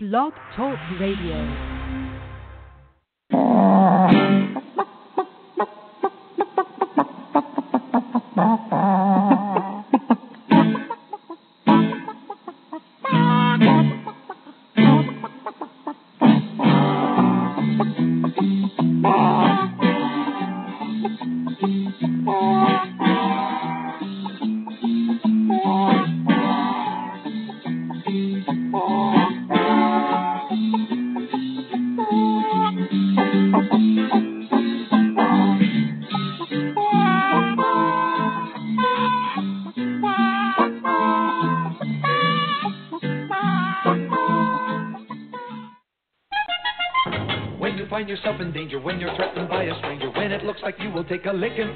Blog Talk Radio. take a licking,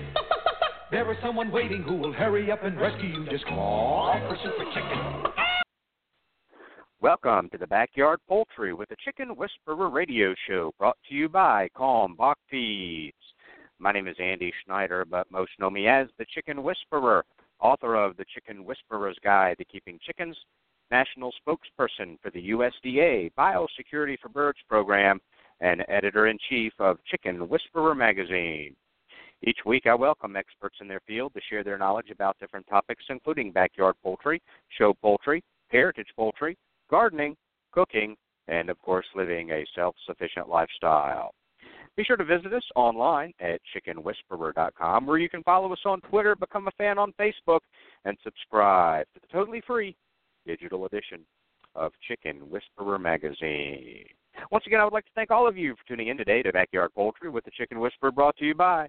there is someone waiting who will hurry up and rescue you. Just call for Super Chicken. Welcome to the Backyard Poultry with the Chicken Whisperer radio show brought to you by Kalmbach Feeds. My name is Andy Schneider, but most know me as the Chicken Whisperer, author of the Chicken Whisperer's Guide to Keeping Chickens, national spokesperson for the USDA Biosecurity for Birds program, and editor in chief of Chicken Whisperer magazine. Each week, I welcome experts in their field to share their knowledge about different topics, including backyard poultry, show poultry, heritage poultry, gardening, cooking, and of course, living a self sufficient lifestyle. Be sure to visit us online at chickenwhisperer.com, where you can follow us on Twitter, become a fan on Facebook, and subscribe to the totally free digital edition of Chicken Whisperer magazine. Once again, I would like to thank all of you for tuning in today to Backyard Poultry with the Chicken Whisperer brought to you by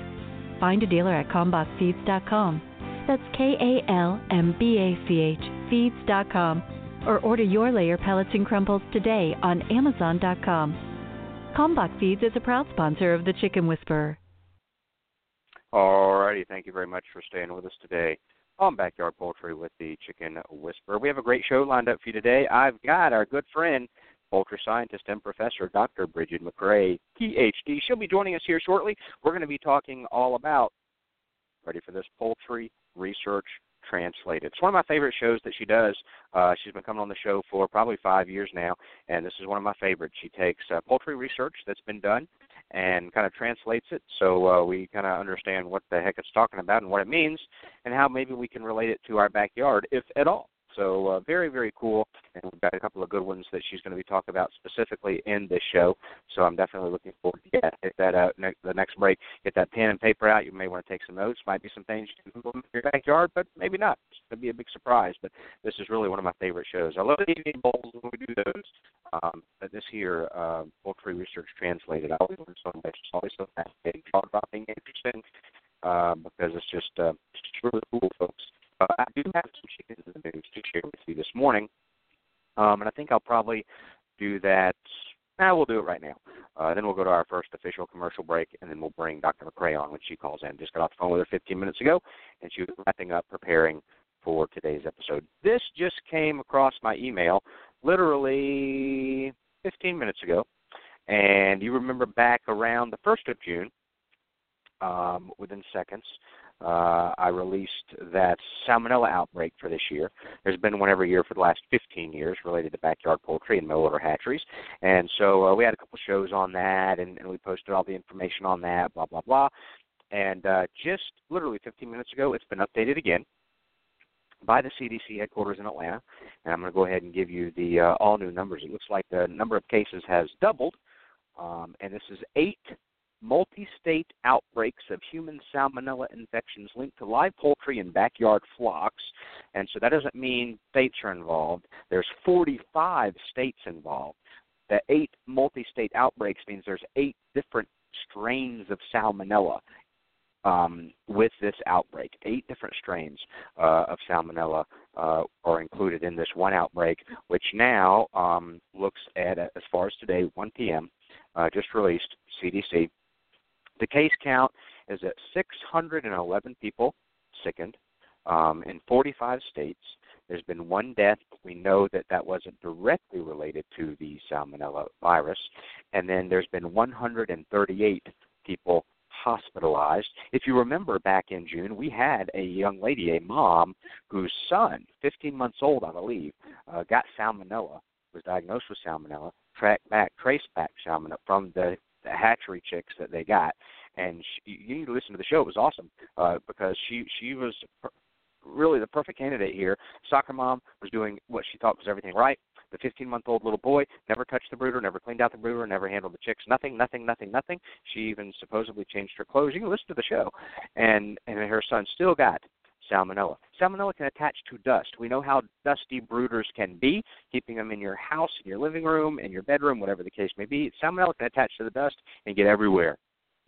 Find a dealer at kalmbachfeeds.com. That's K A L M B A C H feeds.com. Or order your layer pellets and crumbles today on amazon.com. Kalmbach Feeds is a proud sponsor of the Chicken Whisperer. Alrighty, thank you very much for staying with us today on Backyard Poultry with the Chicken Whisperer. We have a great show lined up for you today. I've got our good friend, poultry scientist and professor, Dr. Brigid McCrea, PhD. She'll be joining us here shortly. We're going to be talking all about, ready for this, poultry research translated. It's one of my favorite shows that she does. Uh, she's been coming on the show for probably five years now, and this is one of my favorites. She takes uh, poultry research that's been done and kind of translates it so uh, we kind of understand what the heck it's talking about and what it means and how maybe we can relate it to our backyard, if at all. So uh, very, very cool. And we've got a couple of good ones that she's going to be talking about specifically in this show. So I'm definitely looking forward to get, that out ne- the next break. Get that pen and paper out. You may want to take some notes. Might be some things you can in your backyard, but maybe not. It's going to be a big surprise. But this is really one of my favorite shows. I love the evening bowls when we do those. Um, but this here, uh, poultry research translated, I always learn so much. It's always so fascinating. About being interesting uh, because it's just uh, it's really cool, folks. Uh, I do have some chickens in the news to share with you this morning, um, and I think I'll probably do that. Nah, we'll do it right now. Uh, then we'll go to our first official commercial break, and then we'll bring Dr. McCrea on when she calls in. Just got off the phone with her 15 minutes ago, and she was wrapping up preparing for today's episode. This just came across my email literally 15 minutes ago, and you remember back around the 1st of June, um, within seconds, uh, I released that salmonella outbreak for this year. There's been one every year for the last 15 years related to backyard poultry and mail order hatcheries. And so uh, we had a couple shows on that, and, and we posted all the information on that, blah, blah, blah. And uh, just literally 15 minutes ago, it's been updated again by the CDC headquarters in Atlanta. And I'm going to go ahead and give you the uh, all new numbers. It looks like the number of cases has doubled, um, and this is eight multi state outbreaks of human salmonella infections linked to live poultry and backyard flocks. And so that doesn't mean states are involved. There's 45 states involved. The eight multi state outbreaks means there's eight different strains of salmonella um, with this outbreak. Eight different strains uh, of salmonella uh, are included in this one outbreak, which now um, looks at, as far as today, 1 p.m., uh, just released, CDC. The case count is at 611 people sickened um, in 45 states. There's been one death. We know that that wasn't directly related to the salmonella virus. And then there's been 138 people hospitalized. If you remember back in June, we had a young lady, a mom, whose son, 15 months old, I believe, uh, got salmonella, was diagnosed with salmonella, tracked back, traced back salmonella from the, the hatchery chicks that they got. And she, you need to listen to the show. It was awesome uh, because she she was really the perfect candidate here. Soccer mom was doing what she thought was everything right. The 15 month old little boy never touched the brooder, never cleaned out the brooder, never handled the chicks. Nothing, nothing, nothing, nothing. She even supposedly changed her clothes. You can listen to the show. And and her son still got salmonella. Salmonella can attach to dust. We know how dusty brooders can be, keeping them in your house, in your living room, in your bedroom, whatever the case may be. Salmonella can attach to the dust and get everywhere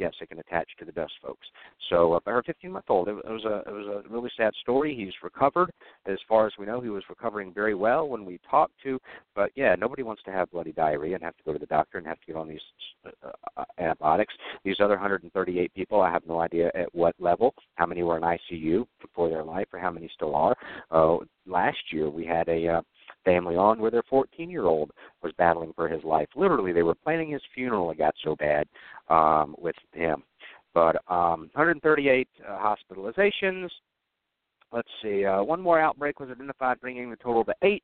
yes, it can attach to the best folks. So, uh, her 15-month-old, it, it was a it was a really sad story. He's recovered, as far as we know. He was recovering very well when we talked to. But yeah, nobody wants to have bloody diarrhea and have to go to the doctor and have to get on these uh, uh, antibiotics. These other 138 people, I have no idea at what level, how many were in ICU for their life, or how many still are. Uh, last year, we had a uh, family on where their 14 year old was battling for his life. Literally, they were planning his funeral. It got so bad um, with him. But um, 138 uh, hospitalizations. Let's see. Uh, one more outbreak was identified, bringing the total to eight.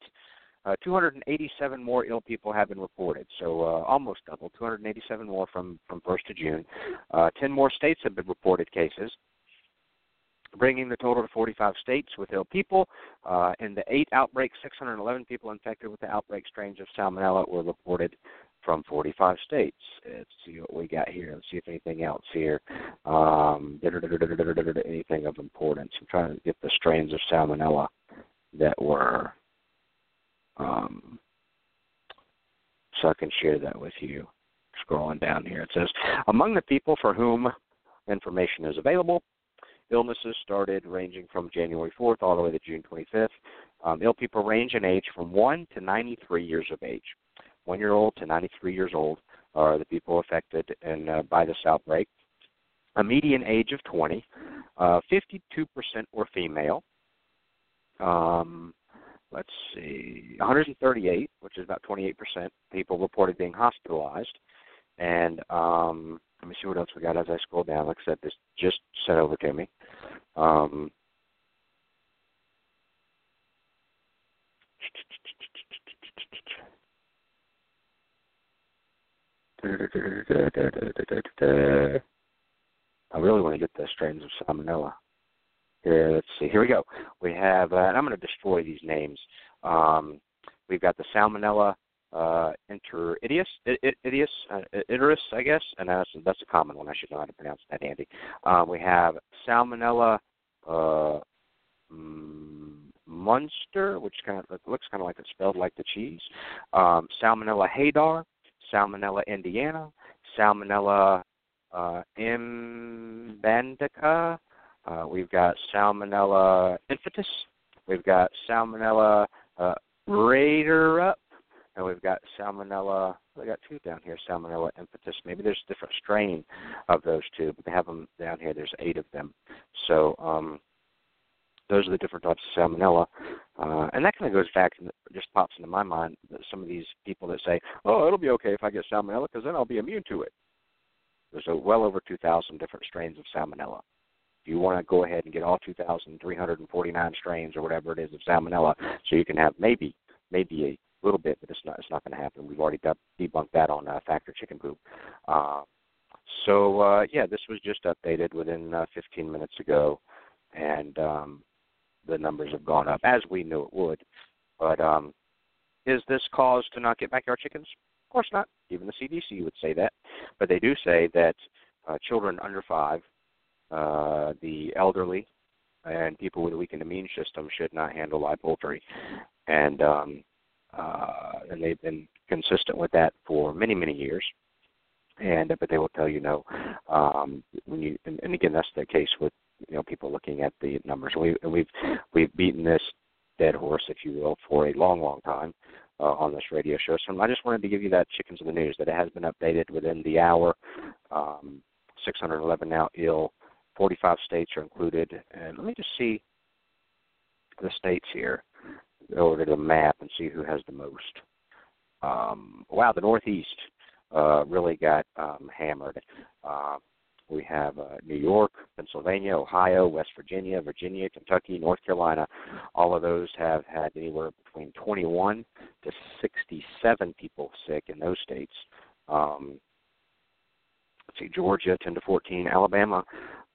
Uh, 287 more ill people have been reported, so uh, almost double. 287 more from from 1st to June. Uh, 10 more states have been reported cases bringing the total to 45 states with ill people. Uh, in the eight outbreaks, 611 people infected with the outbreak strains of salmonella were reported from 45 states. Let's see what we got here. Let's see if anything else here. Um, anything of importance. I'm trying to get the strains of salmonella that were. Um, so I can share that with you. Scrolling down here, it says among the people for whom information is available, illnesses started ranging from January 4th all the way to June 25th. Um, ill people range in age from 1 to 93 years of age. One year old to 93 years old are the people affected in, uh, by this outbreak. A median age of 20. Uh, 52% were female. Um, let's see, 138, which is about 28% people reported being hospitalized. And um, let me see what else we got as I scroll down. Like I said, this just sent over to me. Um, I really want to get the strains of salmonella. Here, let's see. Here we go. We have, uh, and I'm going to destroy these names. Um, we've got the salmonella uh, enteridius, idius, uh, I guess, and that's that's a common one. I should know how to pronounce that, Andy. Uh, we have Salmonella uh, Munster, which kind of looks kind of like it's spelled like the cheese. Um, Salmonella Haydar, Salmonella Indiana, Salmonella uh, imbandica. Uh, we've got Salmonella infatis. We've got Salmonella uh, raider and we've got salmonella. We got two down here, salmonella infatis. Maybe there's a different strain of those two, but they have them down here. There's eight of them. So um, those are the different types of salmonella, uh, and that kind of goes back and just pops into my mind. Some of these people that say, "Oh, it'll be okay if I get salmonella because then I'll be immune to it." There's a well over 2,000 different strains of salmonella. You want to go ahead and get all 2,349 strains or whatever it is of salmonella, so you can have maybe maybe a little bit, but it's not it's not going to happen. We've already debunked that on uh, Fact or Chicken Poop. Uh, so uh, yeah, this was just updated within uh, 15 minutes ago, and um, the numbers have gone up as we knew it would. But um, is this cause to not get backyard chickens? Of course not. Even the CDC would say that, but they do say that uh, children under five, uh, the elderly, and people with a weakened immune system should not handle live poultry. And um, uh, and they've been consistent with that for many, many years. and but they will tell you no. Um, when you and, and again, that's the case with you know people looking at the numbers. We we've we've beaten this dead horse, if you will, for a long, long time uh, on this radio show. So I just wanted to give you that chickens of the news that it has been updated within the hour. Um, 611 now ill. 45 states are included, and let me just see the states here. Over to the map and see who has the most. Um, wow, the Northeast uh, really got um, hammered. Uh, we have uh, New York, Pennsylvania, Ohio, West Virginia, Virginia, Kentucky, North Carolina. All of those have had anywhere between 21 to 67 people sick in those states. Um, let's see, Georgia 10 to 14, Alabama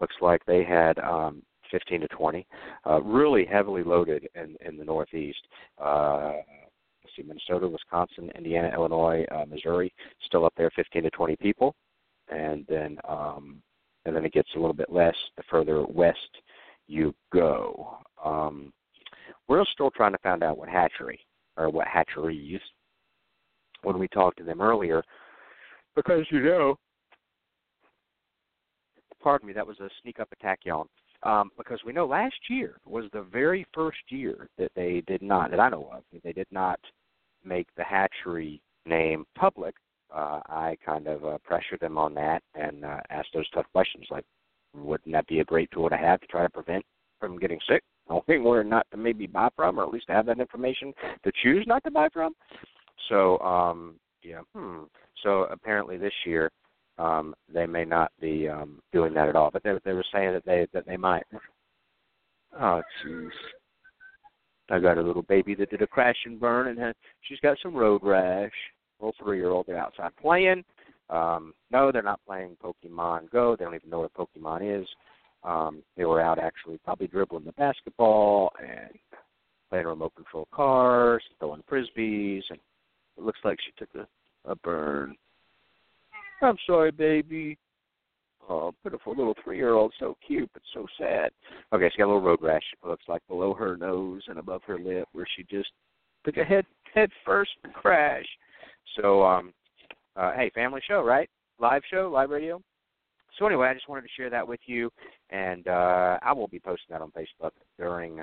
looks like they had um, 15 to 20. Uh, really heavily loaded in in the Northeast. Uh, see, Minnesota, Wisconsin, Indiana, Illinois, uh, Missouri, still up there, 15 to 20 people and then um, and then it gets a little bit less the further west you go. Um, we're still trying to find out what hatchery or what hatcheries when we talked to them earlier, because you know, pardon me, that was a sneak up attack, y'all. Um, because we know last year was the very first year that they did not, that I know of, they did not make the hatchery name public uh, I kind of uh, pressured them on that and uh, asked those tough questions like, wouldn't that be a great tool to have to try to prevent from getting sick? Knowing where not to maybe buy from, or at least have that information to choose not to buy from. So, um, yeah. Hmm. So apparently this year, um, they may not be um, doing that at all. But they, they were saying that they that they might. Oh, jeez. I got a little baby that did a crash and burn, and had, she's got some road rash little three year old. They're outside playing. Um, no, they're not playing Pokemon Go. They don't even know what Pokemon is. Um, they were out actually probably dribbling the basketball and playing remote control cars, throwing frisbees, and it looks like she took a, a burn. I'm sorry, baby. Oh, pitiful little three year old, so cute but so sad. Okay, she got a little road rash. It looks like below her nose and above her lip, where she just took a head head first crash. So, um, uh, hey, family show, right? Live show, live radio. So anyway, I just wanted to share that with you, and uh, I will be posting that on Facebook during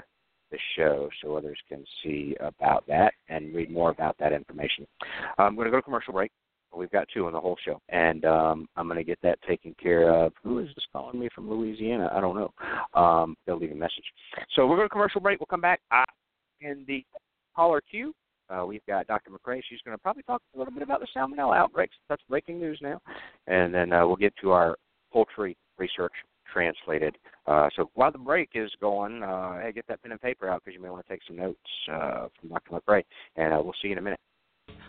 the show, so others can see about that and read more about that information. I'm going to go to commercial break. We've got two on the whole show, and um, I'm going to get that taken care of. Who is this calling me from Louisiana? I don't know. Um, they'll leave a message. So we're going to commercial break. We'll come back in the caller queue. Uh, we've got Dr. McCrea. She's going to probably talk a little bit about the salmonella outbreaks. That's breaking news now. And then uh, we'll get to our poultry research translated. Uh, so while the break is going, uh, hey, get that pen and paper out because you may want to take some notes uh, from Dr. McCrea. And uh, we'll see you in a minute.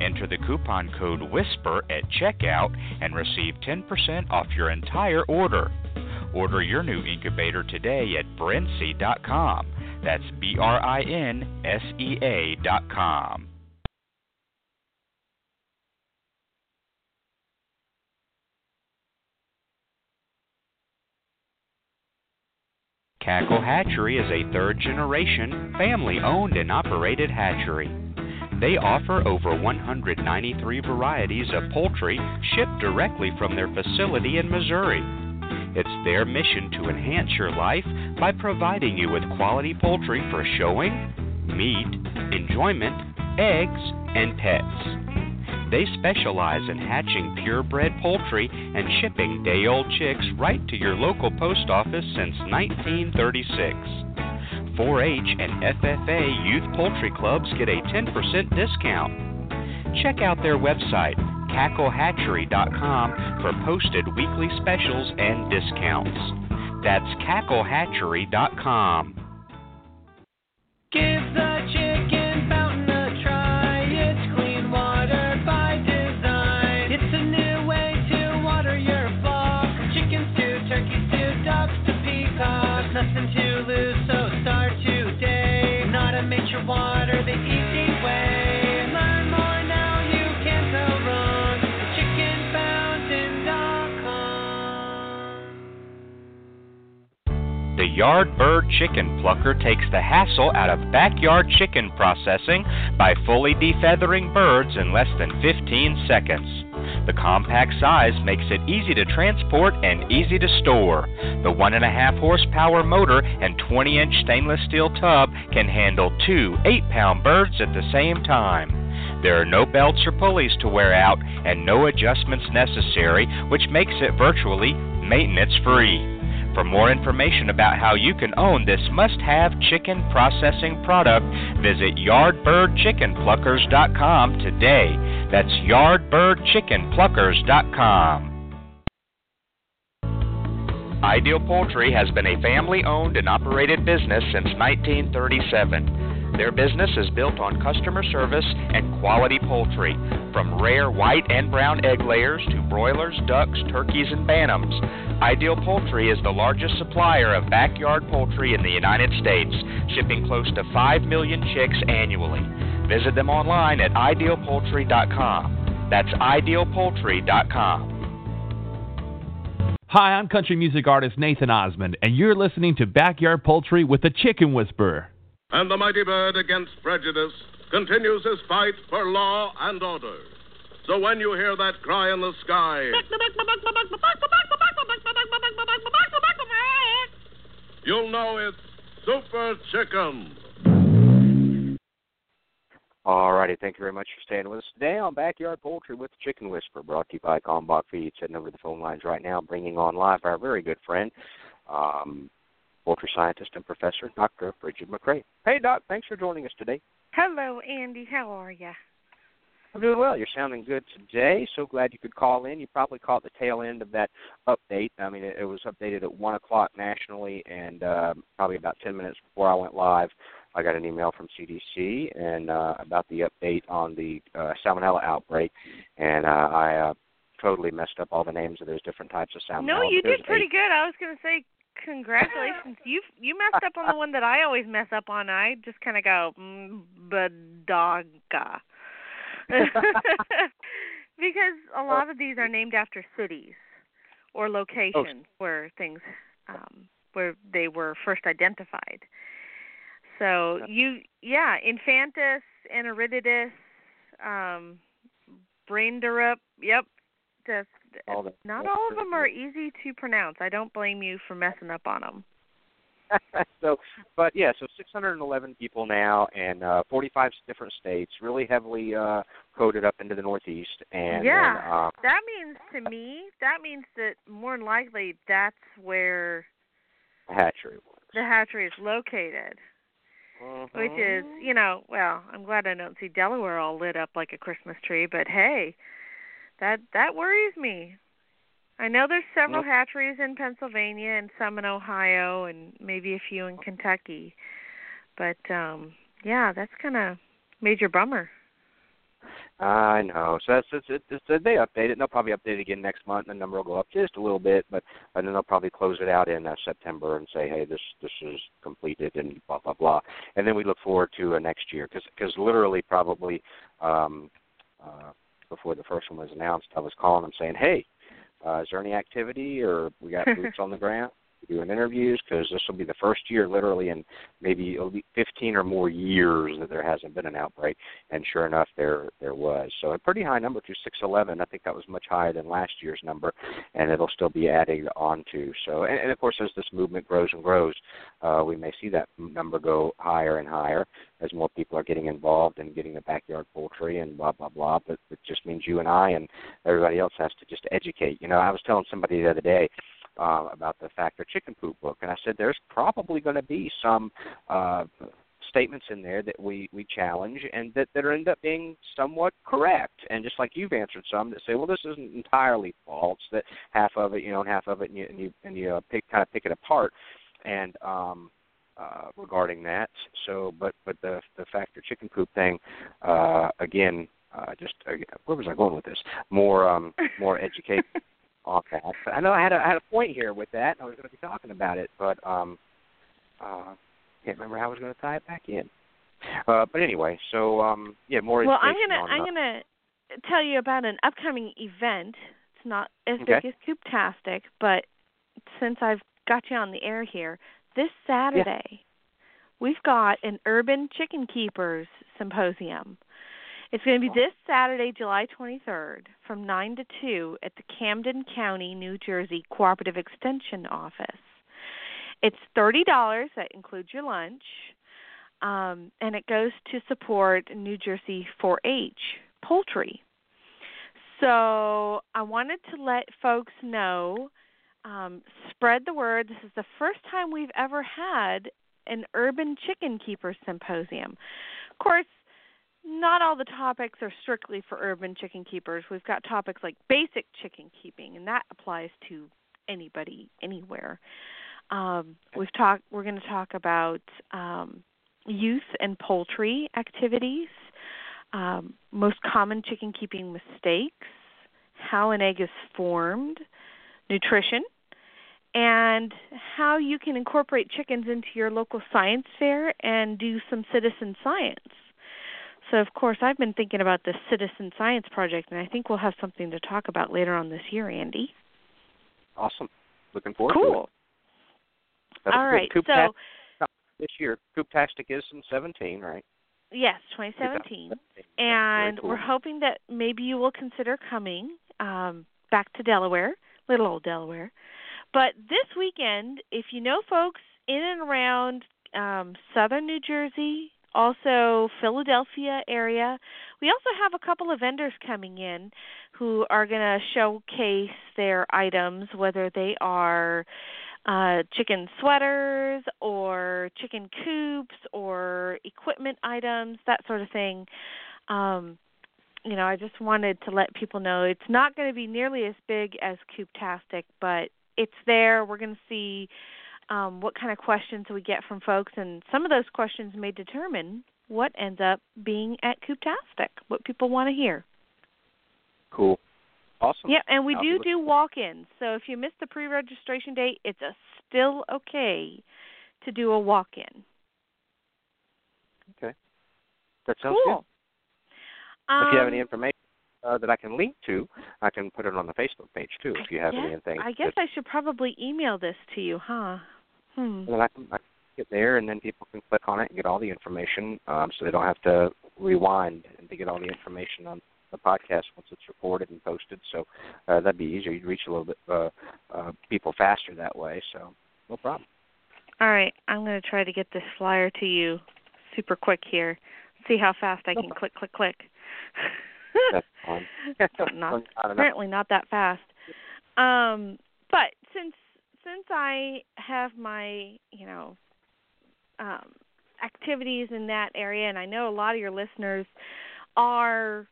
Enter the coupon code WHISPER at checkout and receive 10% off your entire order. Order your new incubator today at brinsea.com. That's B R I N S E A.com. Cackle Hatchery is a third generation, family owned and operated hatchery. They offer over 193 varieties of poultry shipped directly from their facility in Missouri. It's their mission to enhance your life by providing you with quality poultry for showing, meat, enjoyment, eggs, and pets. They specialize in hatching purebred poultry and shipping day old chicks right to your local post office since 1936. 4 H and FFA youth poultry clubs get a 10% discount. Check out their website, cacklehatchery.com, for posted weekly specials and discounts. That's cacklehatchery.com. Give the The Yardbird Chicken Plucker takes the hassle out of backyard chicken processing by fully defeathering birds in less than 15 seconds. The compact size makes it easy to transport and easy to store. The 1.5 horsepower motor and 20 inch stainless steel tub can handle two 8 pound birds at the same time. There are no belts or pulleys to wear out and no adjustments necessary, which makes it virtually maintenance free. For more information about how you can own this must have chicken processing product, visit yardbirdchickenpluckers.com today. That's yardbirdchickenpluckers.com. Ideal Poultry has been a family owned and operated business since 1937. Their business is built on customer service and quality poultry, from rare white and brown egg layers to broilers, ducks, turkeys, and bantams. Ideal Poultry is the largest supplier of backyard poultry in the United States, shipping close to 5 million chicks annually. Visit them online at idealpoultry.com. That's idealpoultry.com. Hi, I'm country music artist Nathan Osmond, and you're listening to Backyard Poultry with the Chicken Whisperer. And the mighty bird against prejudice continues his fight for law and order. So when you hear that cry in the sky, you'll know it's Super Chicken. All righty, thank you very much for staying with us today on Backyard Poultry with Chicken Whisper, brought to you by Kalmbach Feeds. Heading over the phone lines right now, bringing on live our very good friend, um, poultry scientist and professor, Dr. Brigid McCrea. Hey, Doc, thanks for joining us today. Hello, Andy. How are you? I'm doing well. You're sounding good today. So glad you could call in. You probably caught the tail end of that update. I mean, it, it was updated at one o'clock nationally, and uh, probably about ten minutes before I went live, I got an email from CDC and uh, about the update on the uh, salmonella outbreak, and uh, I uh, totally messed up all the names of those different types of salmonella. No, you There's did pretty eight. good. I was going to say congratulations. you you messed up on the one that I always mess up on. I just kind of go mm, badaga. because a lot of these are named after cities or locations where things um where they were first identified. So you yeah, Infantis, Anarididis, um Braenderup, yep. Just All not all of them are easy to pronounce. I don't blame you for messing up on them. so, but yeah, so 611 people now, and uh, 45 different states, really heavily uh, coded up into the Northeast, and yeah, then, uh, that means to me that means that more than likely that's where the hatchery was. the hatchery is located. Which is, Mhm. you know, well, I'm glad I don't see Delaware all lit up like a Christmas tree, but hey, that that worries me. I know there's several Yep. hatcheries in Pennsylvania and some in Ohio and maybe a few in Kentucky. But um yeah, that's kind of major bummer. I know. So that's it's, it's, it's, they update it. and They'll probably update it again next month, and the number will go up just a little bit. But and then they'll probably close it out in uh, September and say, hey, this this is completed and blah blah blah. And then we look forward to uh, next year because because literally probably um, uh, before the first one was announced, I was calling them saying, hey, uh, is there any activity or we got boots on the ground? Doing interviews because this will be the first year, literally, in maybe it'll be 15 or more years that there hasn't been an outbreak. And sure enough there there was. So a pretty high number to 611 i think that was much higher than last year's number and it'll still be adding on to. So and, and of course as this movement grows and grows uh, we may see that number go higher and higher as more people are getting involved and getting the backyard poultry and blah blah blah. But it just means you and i and everybody else has to just educate. You know i was telling somebody the other day uh, about the fact or chicken poop book. And i said there's probably going to be some uh, statements in there that we we challenge and that that end up being somewhat correct. And just like you've answered some that say well this isn't entirely false that half of it you know and half of it and you and you, and you uh, pick kind of pick it apart. And um uh regarding that so but but the the fact or chicken poop thing uh again uh just uh, where was I going with this? More um more educate that I know I had a I had a point here with that I was going to be talking about it but um uh can't remember how I was going to tie it back in. Uh, but anyway, so um, yeah, more Well, I'm gonna on I'm uh, gonna tell you about an upcoming event. It's not as Okay. big as Cooptastic, but since I've got you on the air here, this Saturday, we've got an Urban Chicken Keepers Symposium. It's going to be this Saturday, July 23rd, from 9 to 2 at the Camden County, New Jersey Cooperative Extension Office. It's $30, that includes your lunch, um, and it goes to support New Jersey 4 H poultry. So I wanted to let folks know um, spread the word. This is the first time we've ever had an urban chicken keeper symposium. Of course, not all the topics are strictly for urban chicken keepers. We've got topics like basic chicken keeping, and that applies to anybody anywhere. Um, we've talked. We're going to talk about um, youth and poultry activities, um, most common chicken keeping mistakes, how an egg is formed, nutrition, and how you can incorporate chickens into your local science fair and do some citizen science. So, of course, I've been thinking about the citizen science project, and I think we'll have something to talk about later on this year, Andy. Awesome. Looking forward to Cool. it. That'll All be So, this year, Cooptastic is in 17, right? yes, 2017. 2017. and cool. we're hoping that maybe you will consider coming um, back to Delaware, little old Delaware. But this weekend, if you know folks in and around um, southern New Jersey, also Philadelphia area, we also have a couple of vendors coming in who are going to showcase their items, whether they are uh, chicken sweaters or chicken coops or equipment items, that sort of thing. Um, you know, I just wanted to let people know it's not going to be nearly as big as Cooptastic, but it's there. We're going to see um, what kind of questions do we get from folks, and some of those questions may determine what ends up being at Cooptastic, what people want to hear. Cool. Awesome. Yeah, and we I'll do do walk-ins. So if you missed the pre-registration date, it's a still okay to do a walk-in. Okay. That sounds cool. good. if you have any Um, information uh, that I can link to, I can put it on the Facebook page too. If you have yes, anything, I guess I should probably email this to you, huh? Hmm. then I can, I can get there, and then people can click on it and get all the information, um, so they don't have to rewind and to get all the information on the podcast once it's recorded and posted. So uh, that'd be easier. You'd reach a little bit uh, uh, people faster that way. So no problem. All right, I'm going to try to get this flyer to you super quick here. See how fast I can click, click, click. That's not Not apparently not that fast. Um, but since since I have my you know um, activities in that area, and I know a lot of your listeners are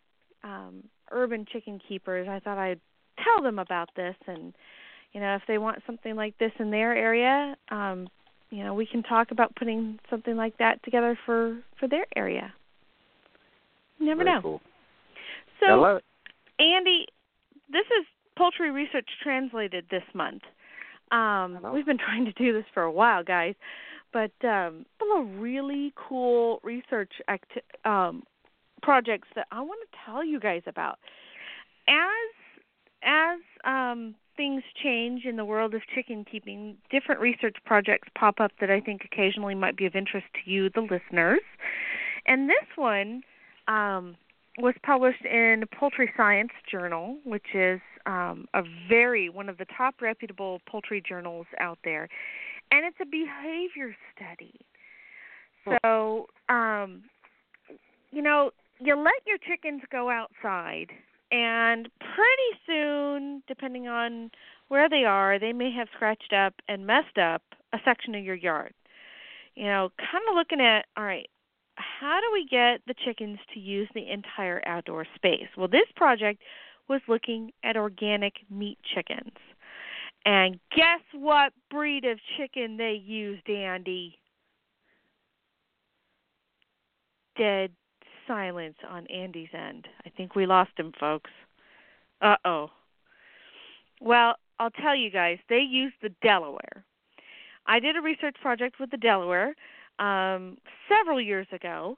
um, urban chicken keepers, I thought I'd tell them about this, and you know if they want something like this in their area, um, you know we can talk about putting something like that together for for their area. You never Very know. Cool. So. Andy, this is Poultry Research Translated this month. Um, we've been trying to do this for a while, guys, but um, of really cool research acti- um, projects that I want to tell you guys about. As as um, things change in the world of chicken keeping, different research projects pop up that I think occasionally might be of interest to you, the listeners. And this one um, was published in Poultry Science Journal, which is um, a very one of the top reputable poultry journals out there, and it's a behavior study. So, um, you know, you let your chickens go outside, and pretty soon, depending on where they are, they may have scratched up and messed up a section of your yard. You know, kind of looking at, all right, how do we get the chickens to use the entire outdoor space? Well, this project was looking at organic meat chickens. And guess what breed of chicken they used, Andy? Dead silence on Andy's end. I think we lost him, folks. Uh oh. Well, I'll tell you guys, they used the Delaware. I did a research project with the Delaware um, several years ago,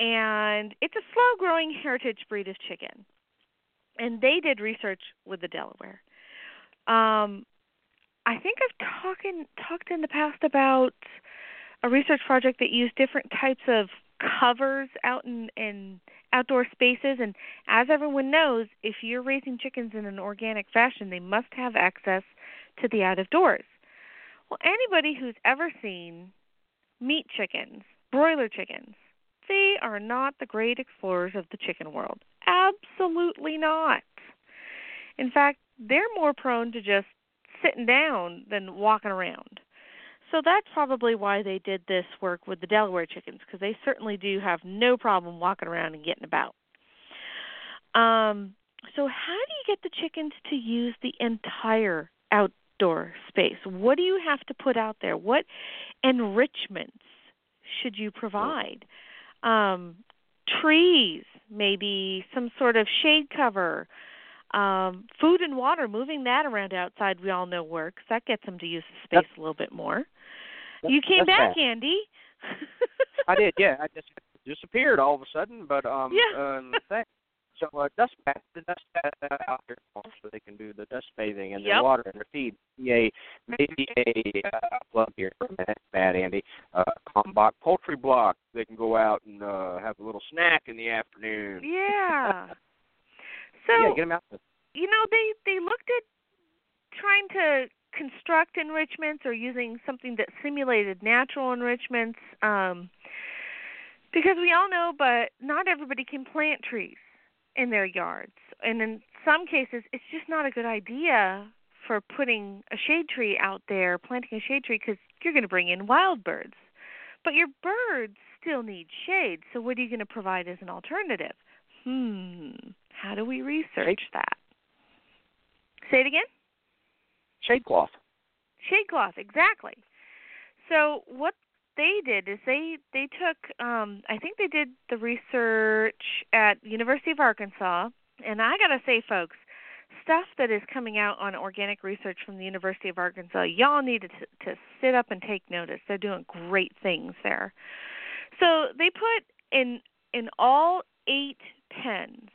and it's a slow growing heritage breed of chicken. And they did research with the Delaware. Um, I think I've talking talked in the past about a research project that used different types of covers out in, in outdoor spaces and as everyone knows, if you're raising chickens in an organic fashion, they must have access to the out of doors. Well, anybody who's ever seen meat chickens, broiler chickens, they are not the great explorers of the chicken world. Absolutely not. In fact, they're more prone to just sitting down than walking around. So that's probably why they did this work with the Delaware chickens because they certainly do have no problem walking around and getting about. Um, so how do you get the chickens to use the entire outdoor space? What do you have to put out there? What enrichments should you provide? Um, trees, maybe some sort of shade cover. Um, food and water, moving that around outside, we all know works. That gets them to use the space That's- a little bit more. You came back, bad. Andy. I did, yeah. I just disappeared all of a sudden, but um, Yeah. um, thanks. So uh, dust bath, the dust bath uh, out there so they can do the dust bathing and Yep. their water and their feed. Maybe a maybe a uh, plug here for a minute, bad Andy. Uh, Kalmbach poultry block. They can go out and uh, have a little snack in the afternoon. Yeah. So yeah, get them out. there. you know they they looked at trying to construct enrichments or using something that simulated natural enrichments um because we all know but not everybody can plant trees in their yards. And in some cases it's just not a good idea for putting a shade tree out there planting a shade tree because you're going to bring in wild birds. But your birds still need shade so what are you going to provide as an alternative? Hmm how do we research that? Say it again? Shade cloth. shade cloth exactly. So what they did is they they took um i think they did the research at university of arkansas and i got to say folks stuff that is coming out on organic research from the university of arkansas y'all need to, to sit up and take notice. They're doing great things there. So they put in in all eight pens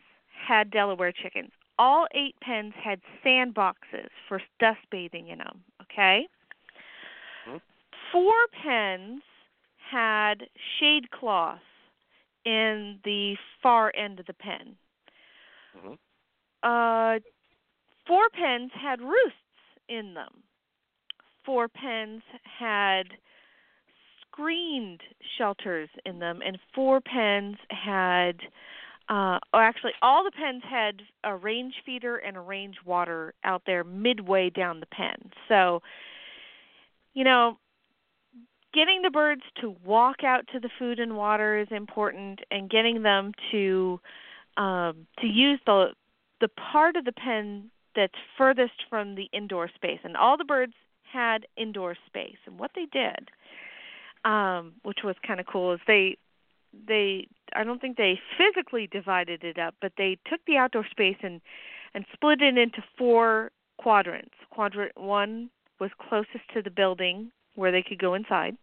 had delaware chickens. All eight pens had sandboxes for dust bathing in them okay? Mhm. four pens had shade cloth in the far end of the pen. Mhm. uh four pens had roosts in them. Four pens had screened shelters in them and four pens had uh or actually all the pens had a range feeder and a range water out there midway down the pen. So you know getting the birds to walk out to the food and water is important and getting them to um to use the the part of the pen that's furthest from the indoor space. And all the birds had indoor space and what they did um which was kind of cool is they they I don't think they physically divided it up but they took the outdoor space and and split it into four quadrants. Quadrant 1 was closest to the building where they could go inside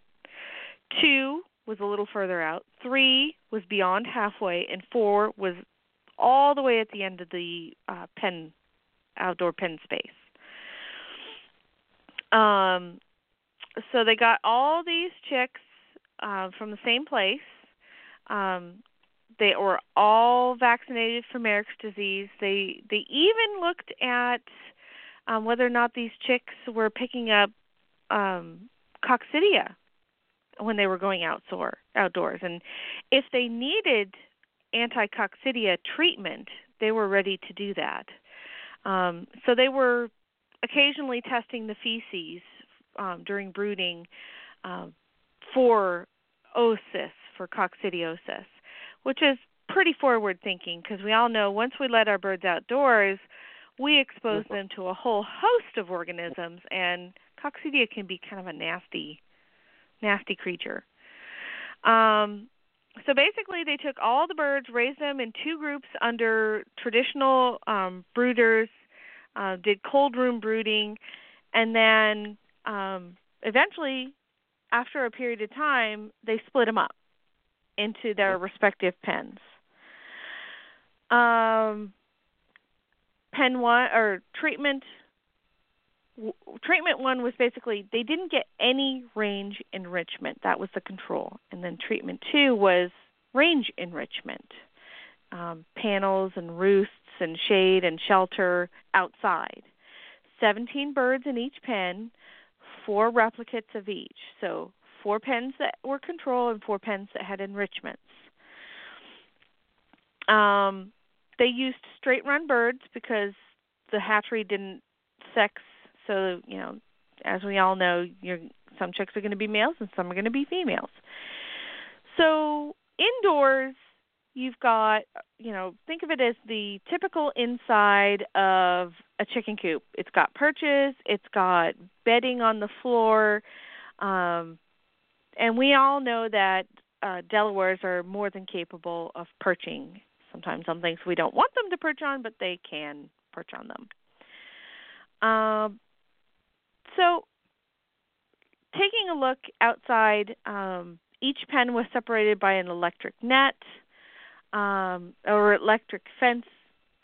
2 was a little further out 3 was beyond halfway and 4 was all the way at the end of the uh pen outdoor pen space um so they got all these chicks uh, from the same place. Um, they were all vaccinated for Marek's disease. They they even looked at um, whether or not these chicks were picking up um, coccidia when they were going outdoor, outdoors, and if they needed anti-coccidia treatment, they were ready to do that. Um, so they were occasionally testing the feces um, during brooding um, for oocysts, for coccidiosis, which is pretty forward thinking because we all know once we let our birds outdoors, we expose them to a whole host of organisms, and coccidia can be kind of a nasty, nasty creature. Um, so basically, they took all the birds, raised them in two groups under traditional um, brooders, uh, did cold room brooding, and then um, eventually, after a period of time, they split them up into their respective pens. Um, pen one or treatment treatment one was basically they didn't get any range enrichment. That was the control. And then treatment two was range enrichment um, panels and roosts and shade and shelter outside. 17 birds in each pen, four replicates of each. So four pens that were control and four pens that had enrichments. Um, they used straight run birds because the hatchery didn't sex. So you know, as we all know, you're, some chicks are going to be males and some are going to be females. So indoors, you've got you know think of it as the typical inside of a chicken coop. It's got perches it's got bedding on the floor um and we all know that uh delawares are more than capable of perching. Sometimes on things we don't want them to perch on but they can perch on them. Um so taking a look outside um each pen was separated by an electric net um, or electric fence.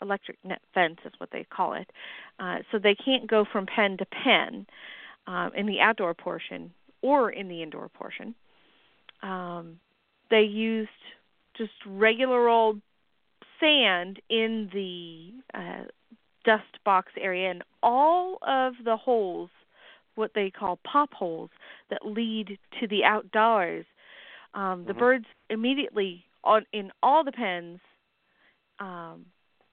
Electric net fence is what they call it. Uh, so they can't go from pen to pen um, in the outdoor portion or in the indoor portion. Um, they used just regular old sand in the uh, dust box area, and all of the holes, what they call pop holes, that lead to the outdoors. Um, the Mhm. birds immediately on in all the pens um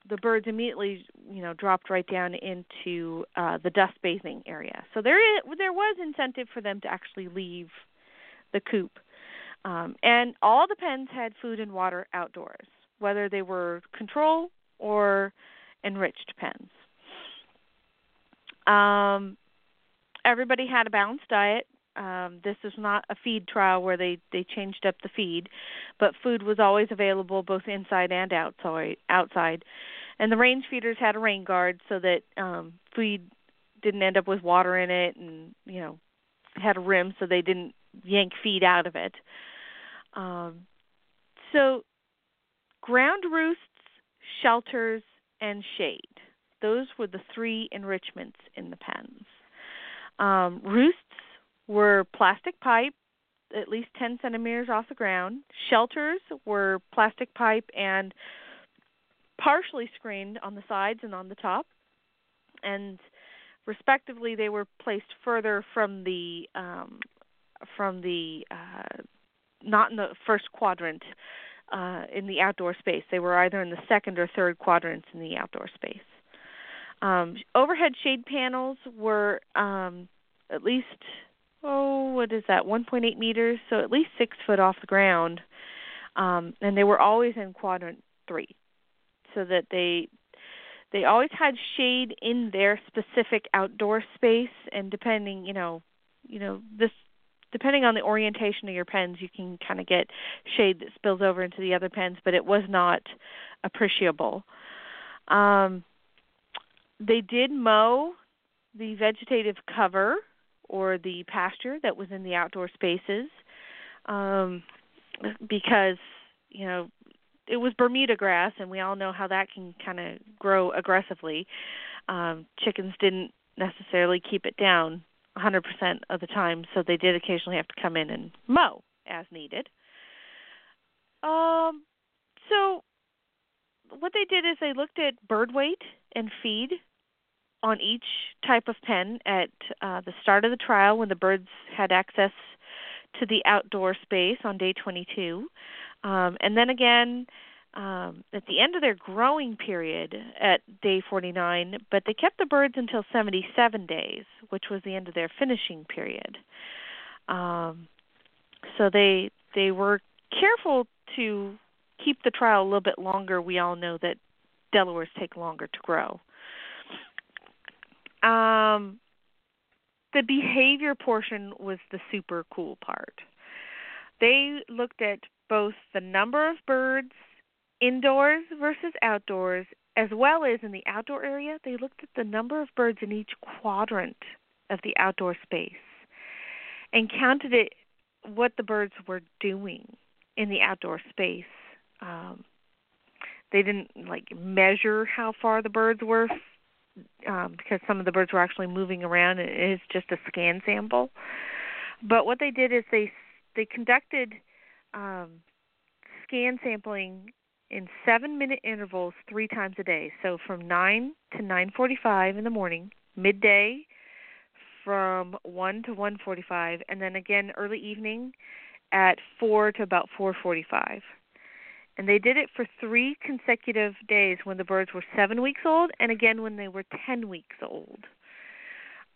the birds immediately you know dropped right down into uh the dust bathing area so there is, there was incentive for them to actually leave the coop um and all the pens had food and water outdoors whether they were control or enriched pens um everybody had a balanced diet um, this is not a feed trial where they they changed up the feed, but food was always available both inside and outside. Outside, and the range feeders had a rain guard so that um, feed didn't end up with water in it, and you know had a rim so they didn't yank feed out of it. Um, so ground roosts, shelters, and shade. Those were the three enrichments in the pens. Um, roosts were plastic pipe, at least 10 centimeters off the ground. Shelters were plastic pipe and partially screened on the sides and on the top. And respectively, they were placed further from the um, from the uh, not in the first quadrant uh, in the outdoor space. They were either in the second or third quadrants in the outdoor space. Um, overhead shade panels were um, at least oh, what is that? 1.8 meters, so at least six foot off the ground. Um, and they were always in quadrant three, so that they they always had shade in their specific outdoor space. And depending, you know, you know this depending on the orientation of your pens, you can kind of get shade that spills over into the other pens, but it was not appreciable. Um, they did mow the vegetative cover or the pasture that was in the outdoor spaces um, because you know it was Bermuda grass, and we all know how that can kind of grow aggressively. Um, chickens didn't necessarily keep it down 100% of the time, so they did occasionally have to come in and mow as needed. Um, so what they did is they looked at bird weight and feed on each type of pen at uh, the start of the trial when the birds had access to the outdoor space on day 22. Um, and then again um, at the end of their growing period at day 49, but they kept the birds until 77 days, which was the end of their finishing period. Um, so they they were careful to keep the trial a little bit longer. We all know that Delawares take longer to grow. Um, the behavior portion was the super cool part. They looked at both the number of birds indoors versus outdoors, as well as in the outdoor area, they looked at the number of birds in each quadrant of the outdoor space and counted it what the birds were doing in the outdoor space. Um, they didn't like measure how far the birds were um, because some of the birds were actually moving around. It is just a scan sample. But what they did is they they conducted um, scan sampling in seven minute intervals three times a day. So from 9 to 9:45 in the morning, midday from 1 to 1:45, and then again early evening at 4 to about 4:45. And they did it for three consecutive days when the birds were seven weeks old, and again when they were 10 weeks old.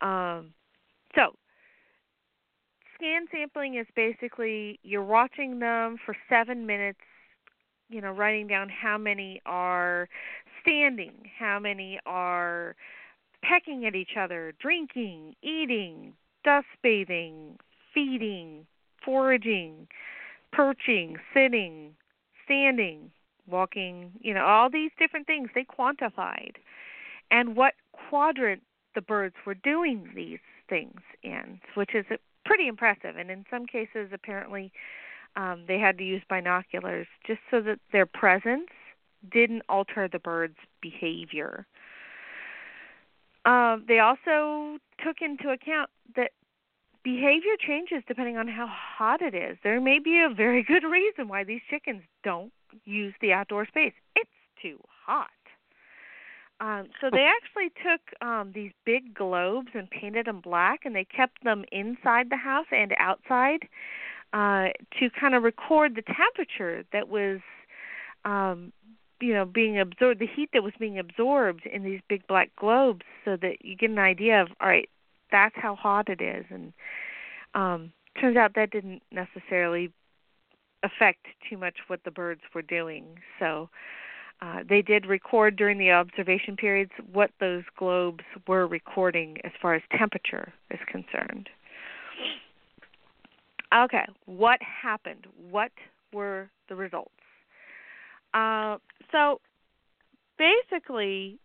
Um, so scan sampling is basically you're watching them for seven minutes you know writing down how many are standing how many are pecking at each other drinking eating dust bathing feeding foraging perching sitting standing walking you know all these different things they quantified and what quadrant the birds were doing these things in which is pretty impressive. And in some cases, apparently, um, they had to use binoculars just so that their presence didn't alter the bird's behavior. Um, they also took into account that behavior changes depending on how hot it is. There may be a very good reason why these chickens don't use the outdoor space. It's too hot. Um, so they actually took um, these big globes and painted them black, and they kept them inside the house and outside uh, to kind of record the temperature that was, um, you know, being absorbed, the heat that was being absorbed in these big black globes, so that you get an idea of, all right, that's how hot it is. And um, turns out that didn't necessarily affect too much what the birds were doing. So uh, they did record during the observation periods what those globes were recording as far as temperature is concerned. Okay, what happened? What were the results? Uh, so basically,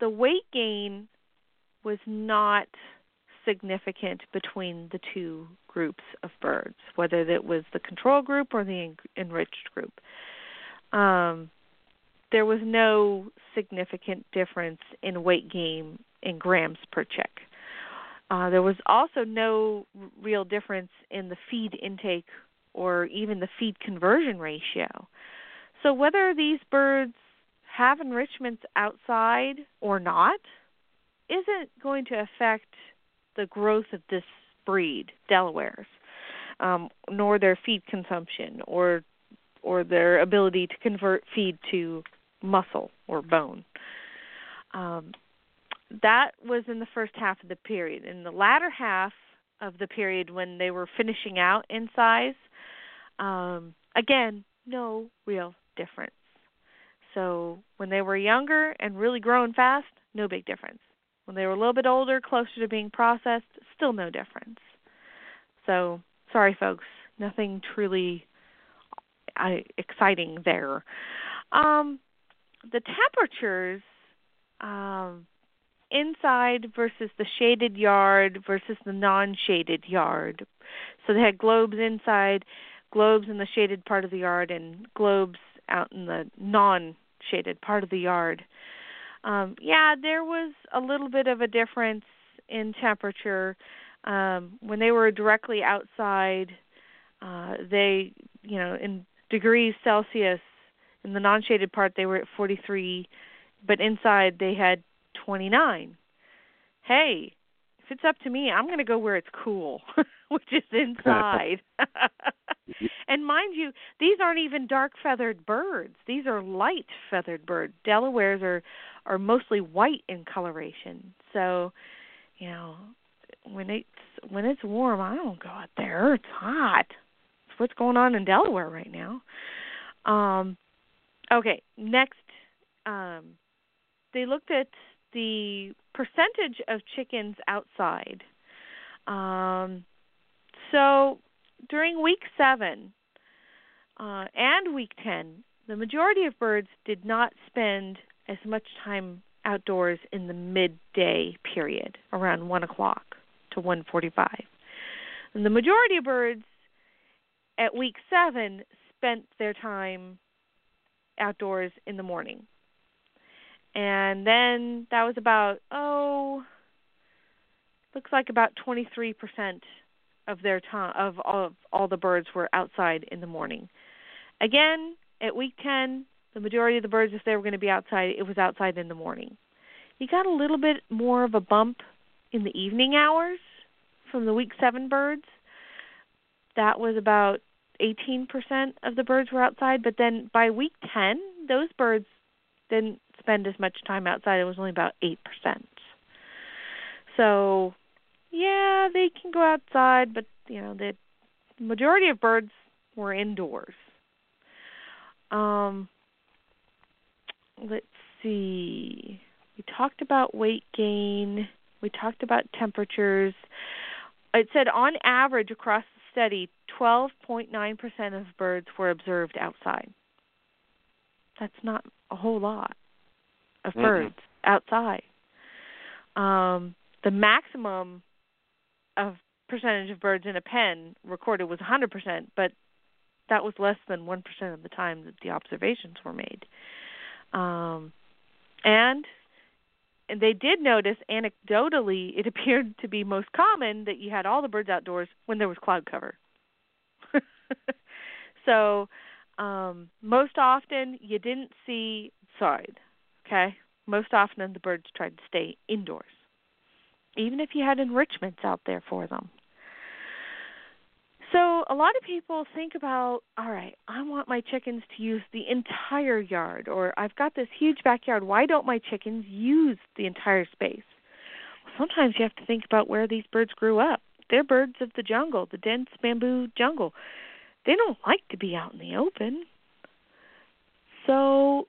the weight gain was not significant between the two groups of birds, whether it was the control group or the enriched group. Um, there was no significant difference in weight gain in grams per chick. Uh, there was also no real difference in the feed intake or even the feed conversion ratio. So, whether these birds have enrichments outside or not isn't going to affect the growth of this breed, Delawares, um, nor their feed consumption or or their ability to convert feed to muscle or bone. Um, that was in the first half of the period. In the latter half of the period, when they were finishing out in size, um, again, no real difference. So when they were younger and really growing fast, no big difference. When they were a little bit older, closer to being processed, still no difference. So sorry, folks, nothing truly uh, exciting there. Um, the temperatures um, inside versus the shaded yard versus the non-shaded yard. So they had globes inside, globes in the shaded part of the yard, and globes out in the non-shaded part of the yard. Um, yeah, there was a little bit of a difference in temperature um, when they were directly outside. Uh, they, you know, in degrees Celsius, in the non-shaded part, they were at 43, but inside they had 29. Hey, if it's up to me, I'm going to go where it's cool, which is inside. and mind you, these aren't even dark feathered birds. These are light feathered birds. Delawares are are mostly white in coloration. So, you know, when it's when it's warm, I don't go out there. It's hot. It's what's going on in Delaware right now. Um Okay, next, um, they looked at the percentage of chickens outside. Um, so during week seven uh, and week ten, the majority of birds did not spend as much time outdoors in the midday period, around one o'clock to one forty-five. And the majority of birds at week seven spent their time outdoors in the morning. And then that was about oh looks like about 23% of their time of all of all the birds were outside in the morning. Again, at week 10, the majority of the birds if they were going to be outside, it was outside in the morning. You got a little bit more of a bump in the evening hours from the week 7 birds. That was about 18% of the birds were outside, but then by week 10, those birds didn't spend as much time outside. It was only about 8%. So, yeah, they can go outside, but you know, the majority of birds were indoors. Um let's see. We talked about weight gain. We talked about temperatures. It said on average across the study, 12.9% of birds were observed outside. That's not a whole lot of Mhm. birds outside. Um, the maximum of percentage of birds in a pen recorded was 100%, but that was less than 1% of the time that the observations were made. Um, and and they did notice anecdotally it appeared to be most common that you had all the birds outdoors when there was cloud cover. so um most often you didn't see side, okay? Most often the birds tried to stay indoors. Even if you had enrichments out there for them. So a lot of people think about, all right, I want my chickens to use the entire yard, or I've got this huge backyard. Why don't my chickens use the entire space? Sometimes you have to think about where these birds grew up. They're birds of the jungle, the dense bamboo jungle. They don't like to be out in the open. So,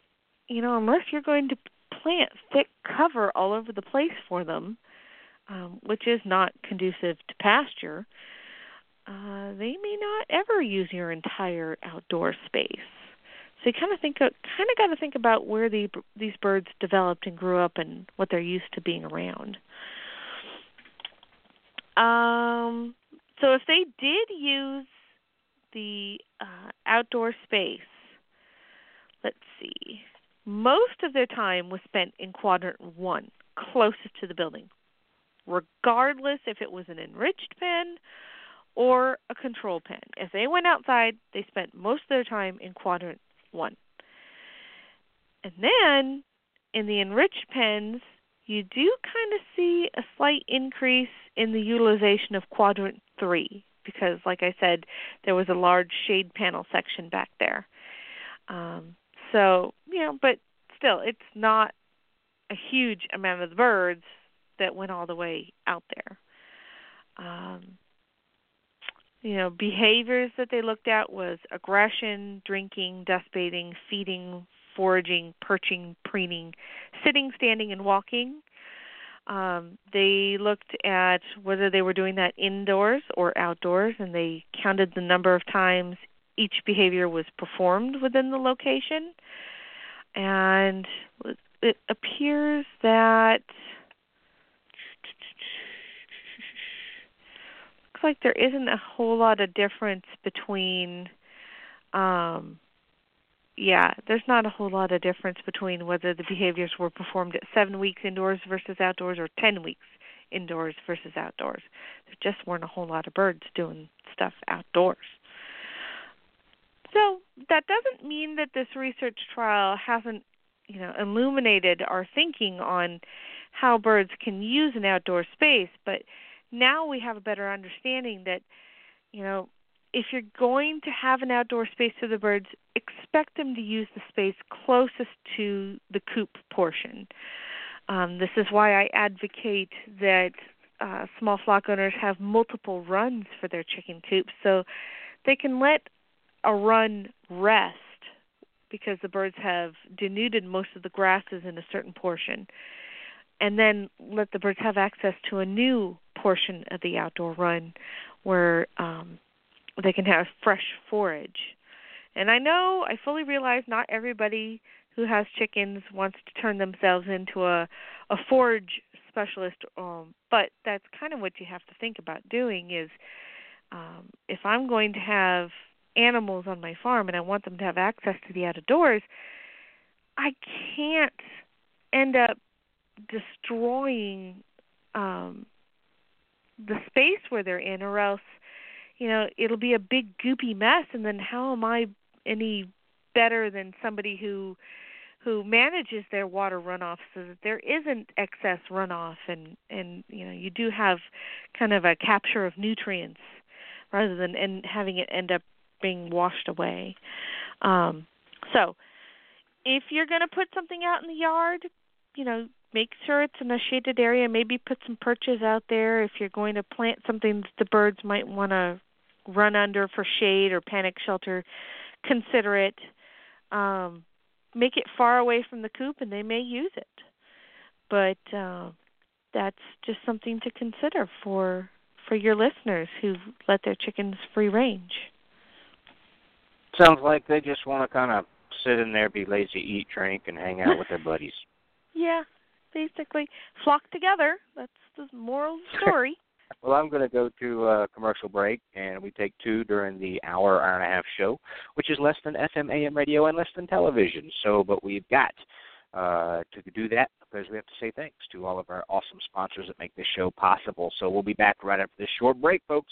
you know, unless you're going to plant thick cover all over the place for them, um, which is not conducive to pasture, uh, they may not ever use your entire outdoor space. So you kind of think, kind of got to think about where the, these birds developed and grew up and what they're used to being around. Um, so if they did use the uh, outdoor space, let's see, most of their time was spent in quadrant one, closest to the building, regardless if it was an enriched pen or a control pen. If they went outside, they spent most of their time in quadrant one. And then in the enriched pens, you do kind of see a slight increase in the utilization of quadrant three because, like I said, there was a large shade panel section back there. Um, so, you know, but still, it's not a huge amount of birds that went all the way out there. Um, you know, behaviors that they looked at was aggression, drinking, dust bathing, feeding, foraging, perching, preening, sitting, standing, and walking. Um, they looked at whether they were doing that indoors or outdoors, and they counted the number of times each behavior was performed within the location. And it appears that looks like there isn't a whole lot of difference between um yeah, there's not a whole lot of difference between whether the behaviors were performed at 7 weeks indoors versus outdoors or 10 weeks indoors versus outdoors. There just weren't a whole lot of birds doing stuff outdoors. That doesn't mean that this research trial hasn't, you know, illuminated our thinking on how birds can use an outdoor space, but now we have a better understanding that you know if you're going to have an outdoor space for the birds expect them to use the space closest to the coop portion. Um, this is why i advocate that uh, small flock owners have multiple runs for their chicken coops so they can let a run rest because the birds have denuded most of the grasses in a certain portion and then let the birds have access to a new portion of the outdoor run where um, they can have fresh forage. And I know, I fully realize not everybody who has chickens wants to turn themselves into a a forage specialist, um, but that's kind of what you have to think about doing is um, if I'm going to have animals on my farm and I want them to have access to the outdoors, I can't end up destroying um the space where they're in or else you know it'll be a big goopy mess and then how am i any better than somebody who who manages their water runoff so that there isn't excess runoff and and you know you do have kind of a capture of nutrients rather than and having it end up being washed away. Um so if you're going to put something out in the yard you know make sure it's in a shaded area. Maybe put some perches out there if you're going to plant something that the birds might want to run under for shade or panic shelter. Consider it. Um make it far away from the coop and they may use it. But uh, that's just something to consider for for your listeners who let their chickens free range Sounds like they just want to kind of sit in there, be lazy, eat, drink, and hang out with their buddies. yeah basically flock together that's the moral of the story Well, I'm going to go to a commercial break, and we take two during the hour, hour and a half show, which is less than FM, AM radio, and less than television. So, but we've got uh, to do that because we have to say thanks to all of our awesome sponsors that make this show possible. So we'll be back right after this short break, folks.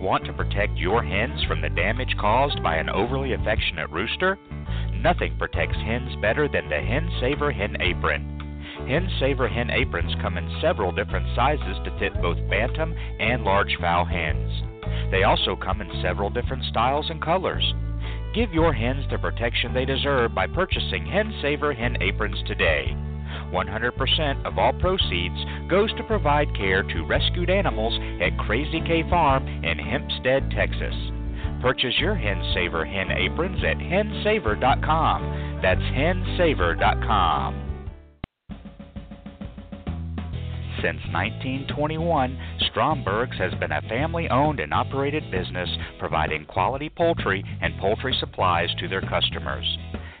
Want to protect your hens from the damage caused by an overly affectionate rooster? Nothing protects hens better than the Hen Saver Hen Apron. Hen Saver hen aprons come in several different sizes to fit both bantam and large fowl hens. They also come in several different styles and colors. Give your hens the protection they deserve by purchasing Hen Saver hen aprons today. 100% of all proceeds goes to provide care to rescued animals at Crazy K Farm in Hempstead, Texas. Purchase your Hen Saver hen aprons at hensaver.com. That's hensaver.com. Since 1921, Stromberg's has been a family owned and operated business providing quality poultry and poultry supplies to their customers.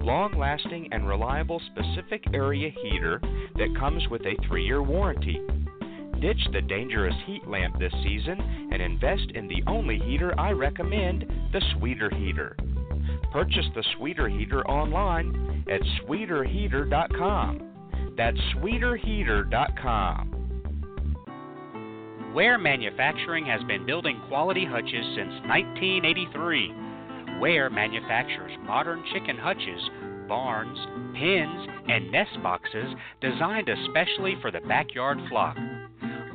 long lasting, and reliable specific area heater that comes with a three year warranty. Ditch the dangerous heat lamp this season and invest in the only heater I recommend the Sweeter Heater. Purchase the Sweeter Heater online at sweeterheater.com. That's sweeterheater.com. Ware Manufacturing has been building quality hutches since 1983. Ware manufactures modern chicken hutches, barns, pens, and nest boxes designed especially for the backyard flock.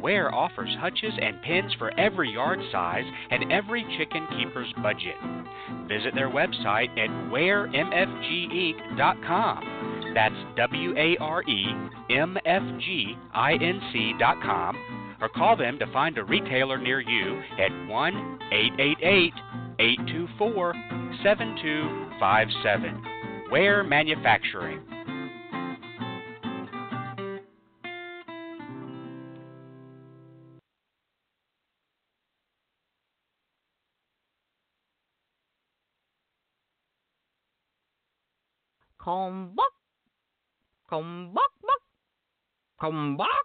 Ware offers hutches and pens for every yard size and every chicken keeper's budget. Visit their website at waremfginc.com. That's W A R E M F G I N C.com. Or call them to find a retailer near you at 1 888 824 7257. Ware Manufacturing. Come back. Come back, back. Come back.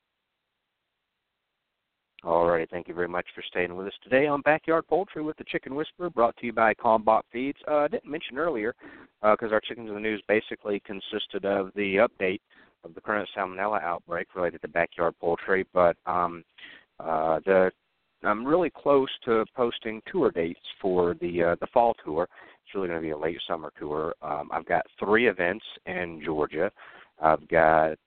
All righty, thank you very much for staying with us today on Backyard Poultry with the Chicken Whisperer, brought to you by Kalmbach Feeds. Uh, I didn't mention earlier, because uh, our Chickens in the News basically consisted of the update of the current salmonella outbreak related to backyard poultry, but um, uh, the I'm really close to posting tour dates for the uh, the fall tour. It's really going to be a late summer tour. Um, I've got three events in Georgia. I've got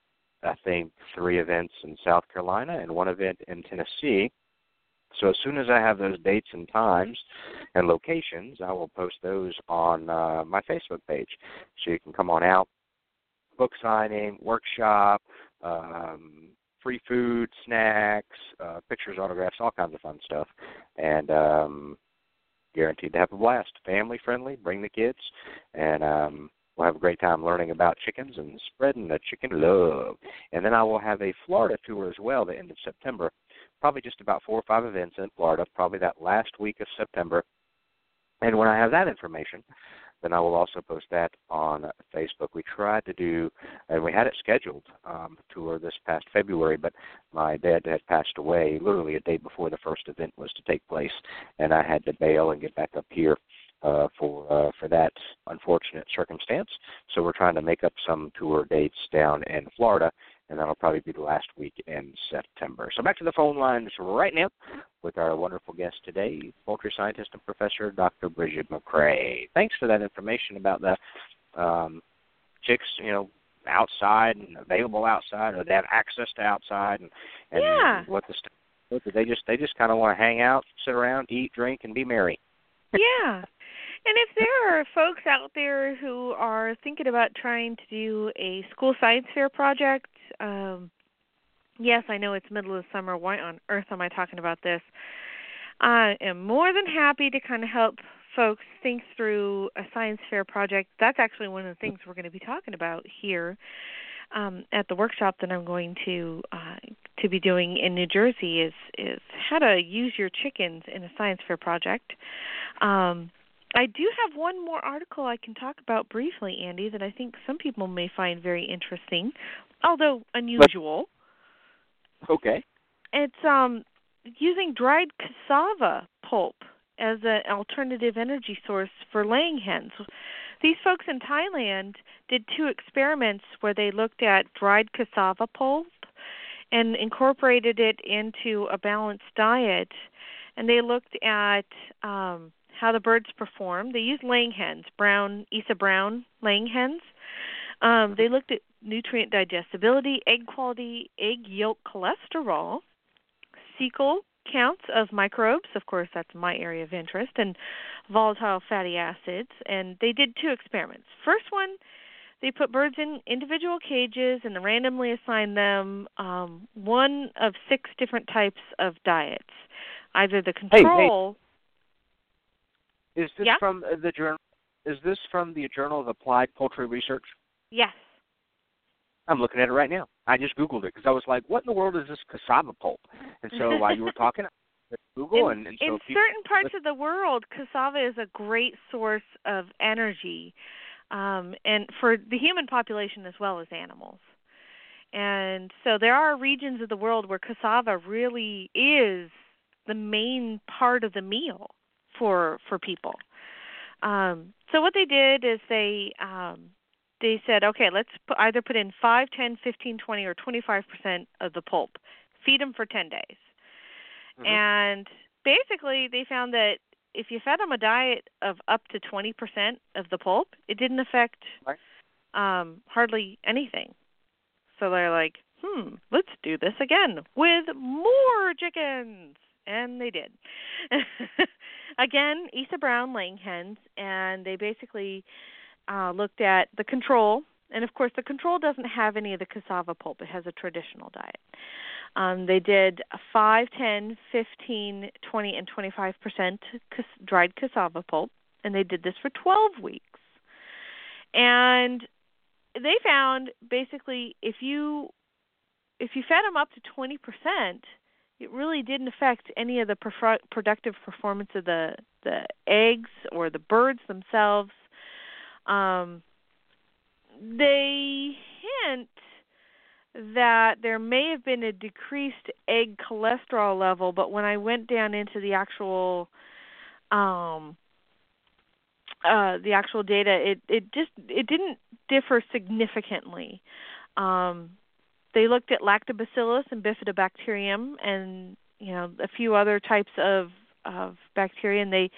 I think three events in South Carolina and one event in Tennessee. So as soon as I have those dates and times and locations, I will post those on uh, my Facebook page. So you can come on out, book signing, workshop, um, free food, snacks, uh, pictures, autographs, all kinds of fun stuff, and um, guaranteed to have a blast. Family friendly. Bring the kids, and um, we'll have a great time learning about chickens and spreading the chicken love. And then I will have a Florida tour as well, the end of September. Probably just about four or five events in Florida, probably that last week of September. And when I have that information, then I will also post that on Facebook. We tried to do, and we had it scheduled um, tour this past February, but my dad had passed away literally a day before the first event was to take place, and I had to bail and get back up here uh, for uh, for that unfortunate circumstance. So we're trying to make up some tour dates down in Florida, and that'll probably be the last week in September. So back to the phone lines right now with our wonderful guest today, poultry scientist and professor Dr. Brigid McCrea. Thanks for that information about the um, chicks, you know, outside and available outside, or they have access to outside, and, and yeah. what the what they just they just kind of want to hang out, sit around, eat, drink, and be merry. yeah. And if there are folks out there who are thinking about trying to do a school science fair project, um, yes, I know it's middle of summer. Why on earth am I talking about this? I am more than happy to kind of help folks think through a science fair project. That's actually one of the things we're going to be talking about here um, at the workshop that I'm going to uh, to be doing in New Jersey is is how to use your chickens in a science fair project. Um, I do have one more article I can talk about briefly, Andy, that I think some people may find very interesting, although unusual. Okay. It's um using dried cassava pulp as an alternative energy source for laying hens. These folks in Thailand did two experiments where they looked at dried cassava pulp and incorporated it into a balanced diet and they looked at um how the birds perform. They used laying hens, brown Isa brown laying hens. Um, they looked at nutrient digestibility, egg quality, egg yolk cholesterol, cecal counts of microbes. Of course, that's my area of interest, and volatile fatty acids. And they did two experiments. First one, they put birds in individual cages and randomly assigned them um, one of six different types of diets. Either the control. Hey, hey. Is this Yeah? from the journal? Is this from the Journal of Applied Poultry Research? Yes. I'm looking at it right now. I just Googled it because I was like, "What in the world is this cassava pulp?" And so while you were talking, I went to Google in, and, and so in certain parts of the world, cassava is a great source of energy, um, and for the human population as well as animals. And so there are regions of the world where cassava really is the main part of the meal for for people. Um, so what they did is they um, they said, okay, let's put, either put in 5, 10, 15, 20, or 25% of the pulp. Feed them for 10 days. Mhm. And basically, they found that if you fed them a diet of up to 20% of the pulp, it didn't affect Right. um, hardly anything. So they're like, hmm, let's do this again with more chickens. And they did. again, Isa Brown laying hens, and they basically uh, looked at the control. And of course, the control doesn't have any of the cassava pulp, it has a traditional diet. Um, they did 5, 10, 15, 20, and 25 percent cas- dried cassava pulp, and they did this for 12 weeks. And they found basically if you if you fed them up to 20 percent, it really didn't affect any of the productive performance of the the eggs or the birds themselves. Um, they hint that there may have been a decreased egg cholesterol level, but when I went down into the actual um, uh, the actual data, it it just it didn't differ significantly. Um, they looked at lactobacillus and bifidobacterium and you know a few other types of of bacteria, and they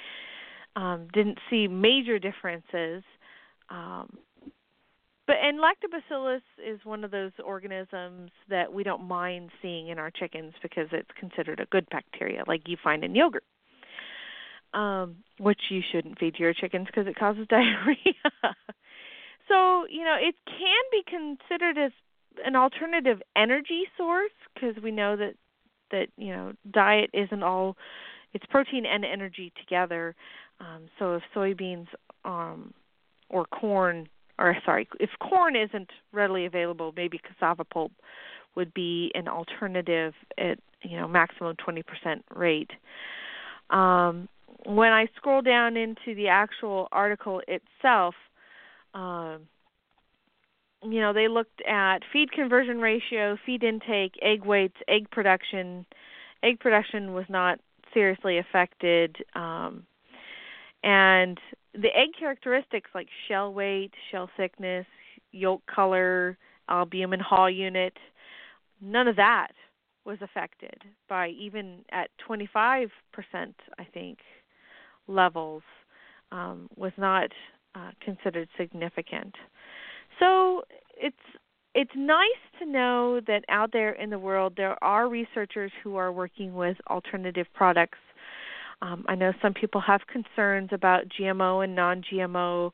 um, didn't see major differences. Um, but and lactobacillus is one of those organisms that we don't mind seeing in our chickens because it's considered a good bacteria, like you find in yogurt. Um, which you shouldn't feed to your chickens because it causes diarrhea. so you know it can be considered as an alternative energy source because we know that that you know diet isn't all it's protein and energy together. Um, so if soybeans um, or corn or sorry, if corn isn't readily available, maybe cassava pulp would be an alternative at you know maximum 20% rate. Um, when I scroll down into the actual article itself, um, you know they looked at feed conversion ratio, feed intake, egg weights, egg production. Egg production was not seriously affected, um, and the egg characteristics like shell weight, shell thickness, yolk color, albumin Haugh unit, none of that was affected by even at 25%, I think, levels um, was not uh, considered significant. So it's it's nice to know that out there in the world there are researchers who are working with alternative products um, I know some people have concerns about GMO and non GMO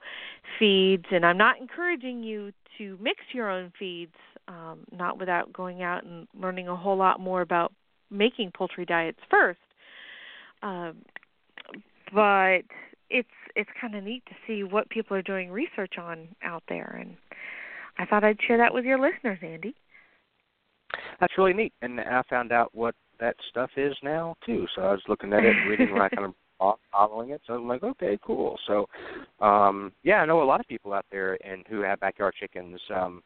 feeds, and I'm not encouraging you to mix your own feeds, um, not without going out and learning a whole lot more about making poultry diets first. Um, but it's it's kind of neat to see what people are doing research on out there, and I thought I'd share that with your listeners, Andy. That's really neat, and I found out what that stuff is now too. So I was looking at it, reading like kind of following it. So I'm like, okay, cool. So um yeah, I know a lot of people out there and who have backyard chickens um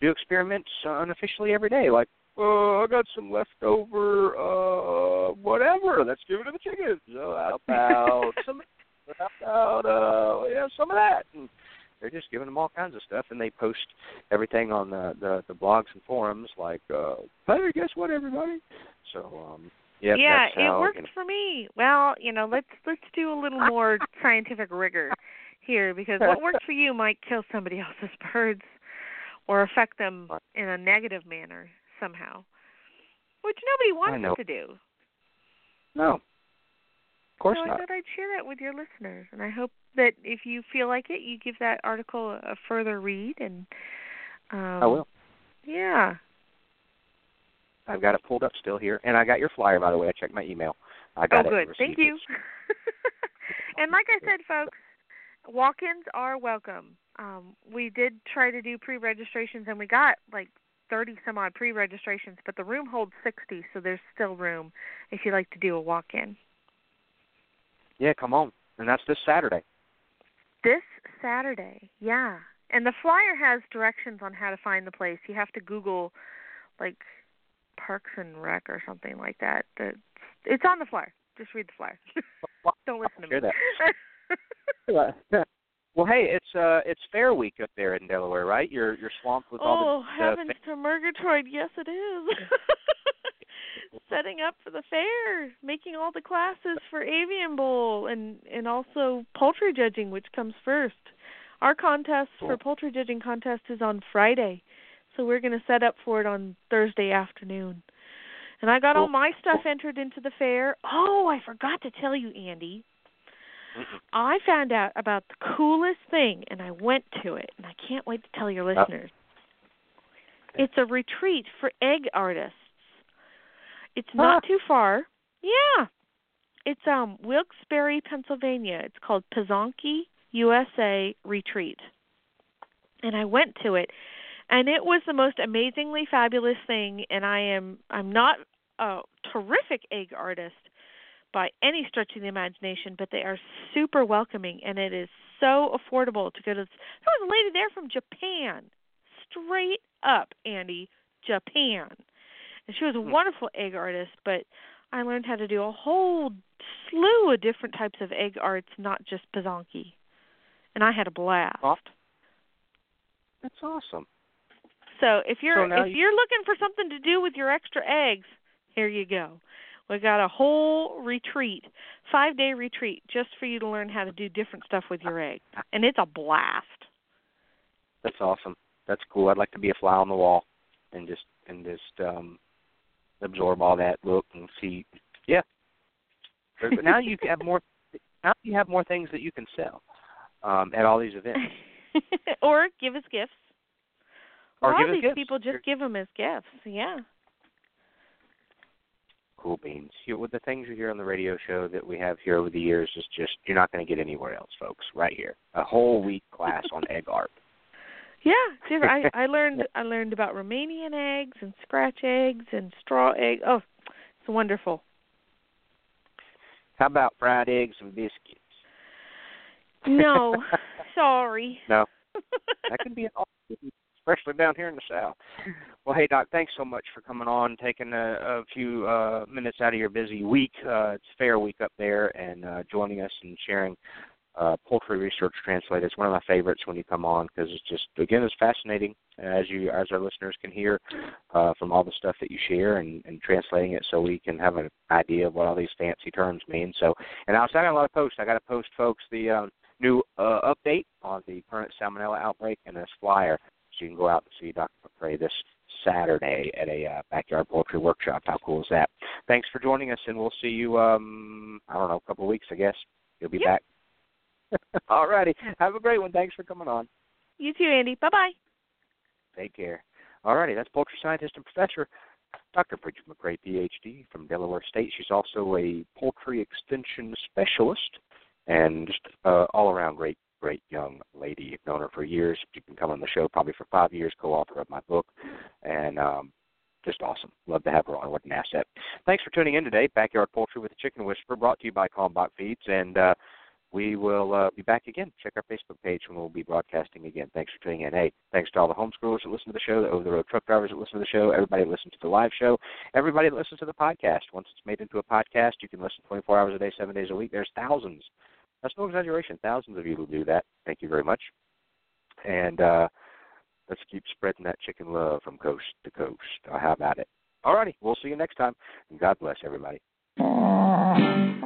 do experiments unofficially every day. Like, oh, I got some leftover uh whatever. Let's give it to the chickens. So how about some about uh yeah, some of that. And they're just giving them all kinds of stuff and they post everything on the the, the blogs and forums like uh hey guess what everybody? So um yeah yeah how, it worked you know, for me. Well you know let's let's do a little more scientific rigor here because what worked for you might kill somebody else's birds or affect them in a negative manner somehow which nobody wants to do. No of course so not I thought I'd share that with your listeners, and I hope that if you feel like it, you give that article a further read. And um, I will. Yeah. I've got it pulled up still here, and I got your flyer by the way. I checked my email. I got oh, it. good. received Thank you. and like I said, folks, walk-ins are welcome. Um, we did try to do pre-registrations, and we got like 30 some odd pre-registrations, but the room holds 60, so there's still room if you'd like to do a walk-in. Yeah, come on, and that's this Saturday. This Saturday, yeah. And the flyer has directions on how to find the place. You have to Google, like, Parks and Rec or something like that. It's, it's on the flyer. Just read the flyer. Don't listen to me. that. well, hey, it's uh it's Fair Week up there in Delaware, right? You're you're swamped with oh, all the, the heavens to Murgatroyd! Yes, it is. Setting up for the fair, making all the classes for Avian Bowl, and and also poultry judging, which comes first. Our contest for poultry judging contest is on Friday, so we're going to set up for it on Thursday afternoon. And I got all my stuff entered into the fair. Oh, I forgot to tell you, Andy. I found out about the coolest thing, and I went to it, and I can't wait to tell your uh. listeners. It's a retreat for egg artists. It's not too far. Yeah. It's um Wilkes-Barre, Pennsylvania. It's called Pysanky USA Retreat. And I went to it and it was the most amazingly fabulous thing and I am I'm not a terrific egg artist by any stretch of the imagination, but they are super welcoming and it is so affordable to go to. There was a lady there from Japan, straight up, Andy, Japan, and she was a wonderful egg artist. But I learned how to do a whole slew of different types of egg arts, not just Pysanky, and I had a blast. That's awesome. So if you're So if you- you're looking for something to do with your extra eggs, here you go. We got a whole retreat, five day retreat, just for you to learn how to do different stuff with your eggs, and it's a blast. That's awesome. That's cool. I'd like to be a fly on the wall and just and just um absorb all that look and see yeah. But now you have more now you have more things that you can sell um at all these events. or give us gifts. Or a lot of these gifts. people just give them as gifts. Yeah. Cool beans. You, with the things you hear on the radio show that we have here over the years is just you're not going to get anywhere else, folks. Right here, a whole week class on egg art. Yeah, different. I I learned I learned about Romanian eggs and scratch eggs and straw egg. Oh, it's wonderful. How about fried eggs and biscuits? No, sorry. No, that could be an option, especially down here in the south. Well, hey Doc, thanks so much for coming on, taking a, a few uh, minutes out of your busy week. Uh, it's Fair Week up there, and uh, joining us and sharing uh, poultry research translate. It's one of my favorites when you come on because it's just again it's fascinating as you as our listeners can hear uh, from all the stuff that you share and, and translating it so we can have an idea of what all these fancy terms mean. So, and I was got a lot of posts. I got to post folks the um, new uh, update on the current salmonella outbreak and this flyer, so you can go out and see Dr. McCrea this Saturday at a uh, backyard poultry workshop. How cool is that? Thanks for joining us, and we'll see you. Um, I don't know, a couple of weeks, I guess. You'll be back. All righty. Have a great one. Thanks for coming on. You too, Andy. Bye bye. Take care. All righty. That's poultry scientist and professor Dr. Brigid McCrea, PhD from Delaware State. She's also a poultry extension specialist and just uh, all around great, great young lady. I've known her for years. She's been coming on the show probably for five years, co-author of my book, and um, just awesome. Love to have her on. What an asset. Thanks for tuning in today. Backyard Poultry with the Chicken Whisperer, brought to you by Kalmbach Feeds, and uh, we will uh, be back again. Check our Facebook page when we'll be broadcasting again. Thanks for tuning in. Hey, thanks to all the homeschoolers that listen to the show, the over-the-road truck drivers that listen to the show, everybody that listens to the live show, everybody that listens to the podcast. Once it's made into a podcast, you can listen 24 hours a day, seven days a week. There's thousands. That's no exaggeration. Thousands of you will do that. Thank you very much. And uh, let's keep spreading that chicken love from coast to coast. How about it? All righty. We'll see you next time. And God bless everybody.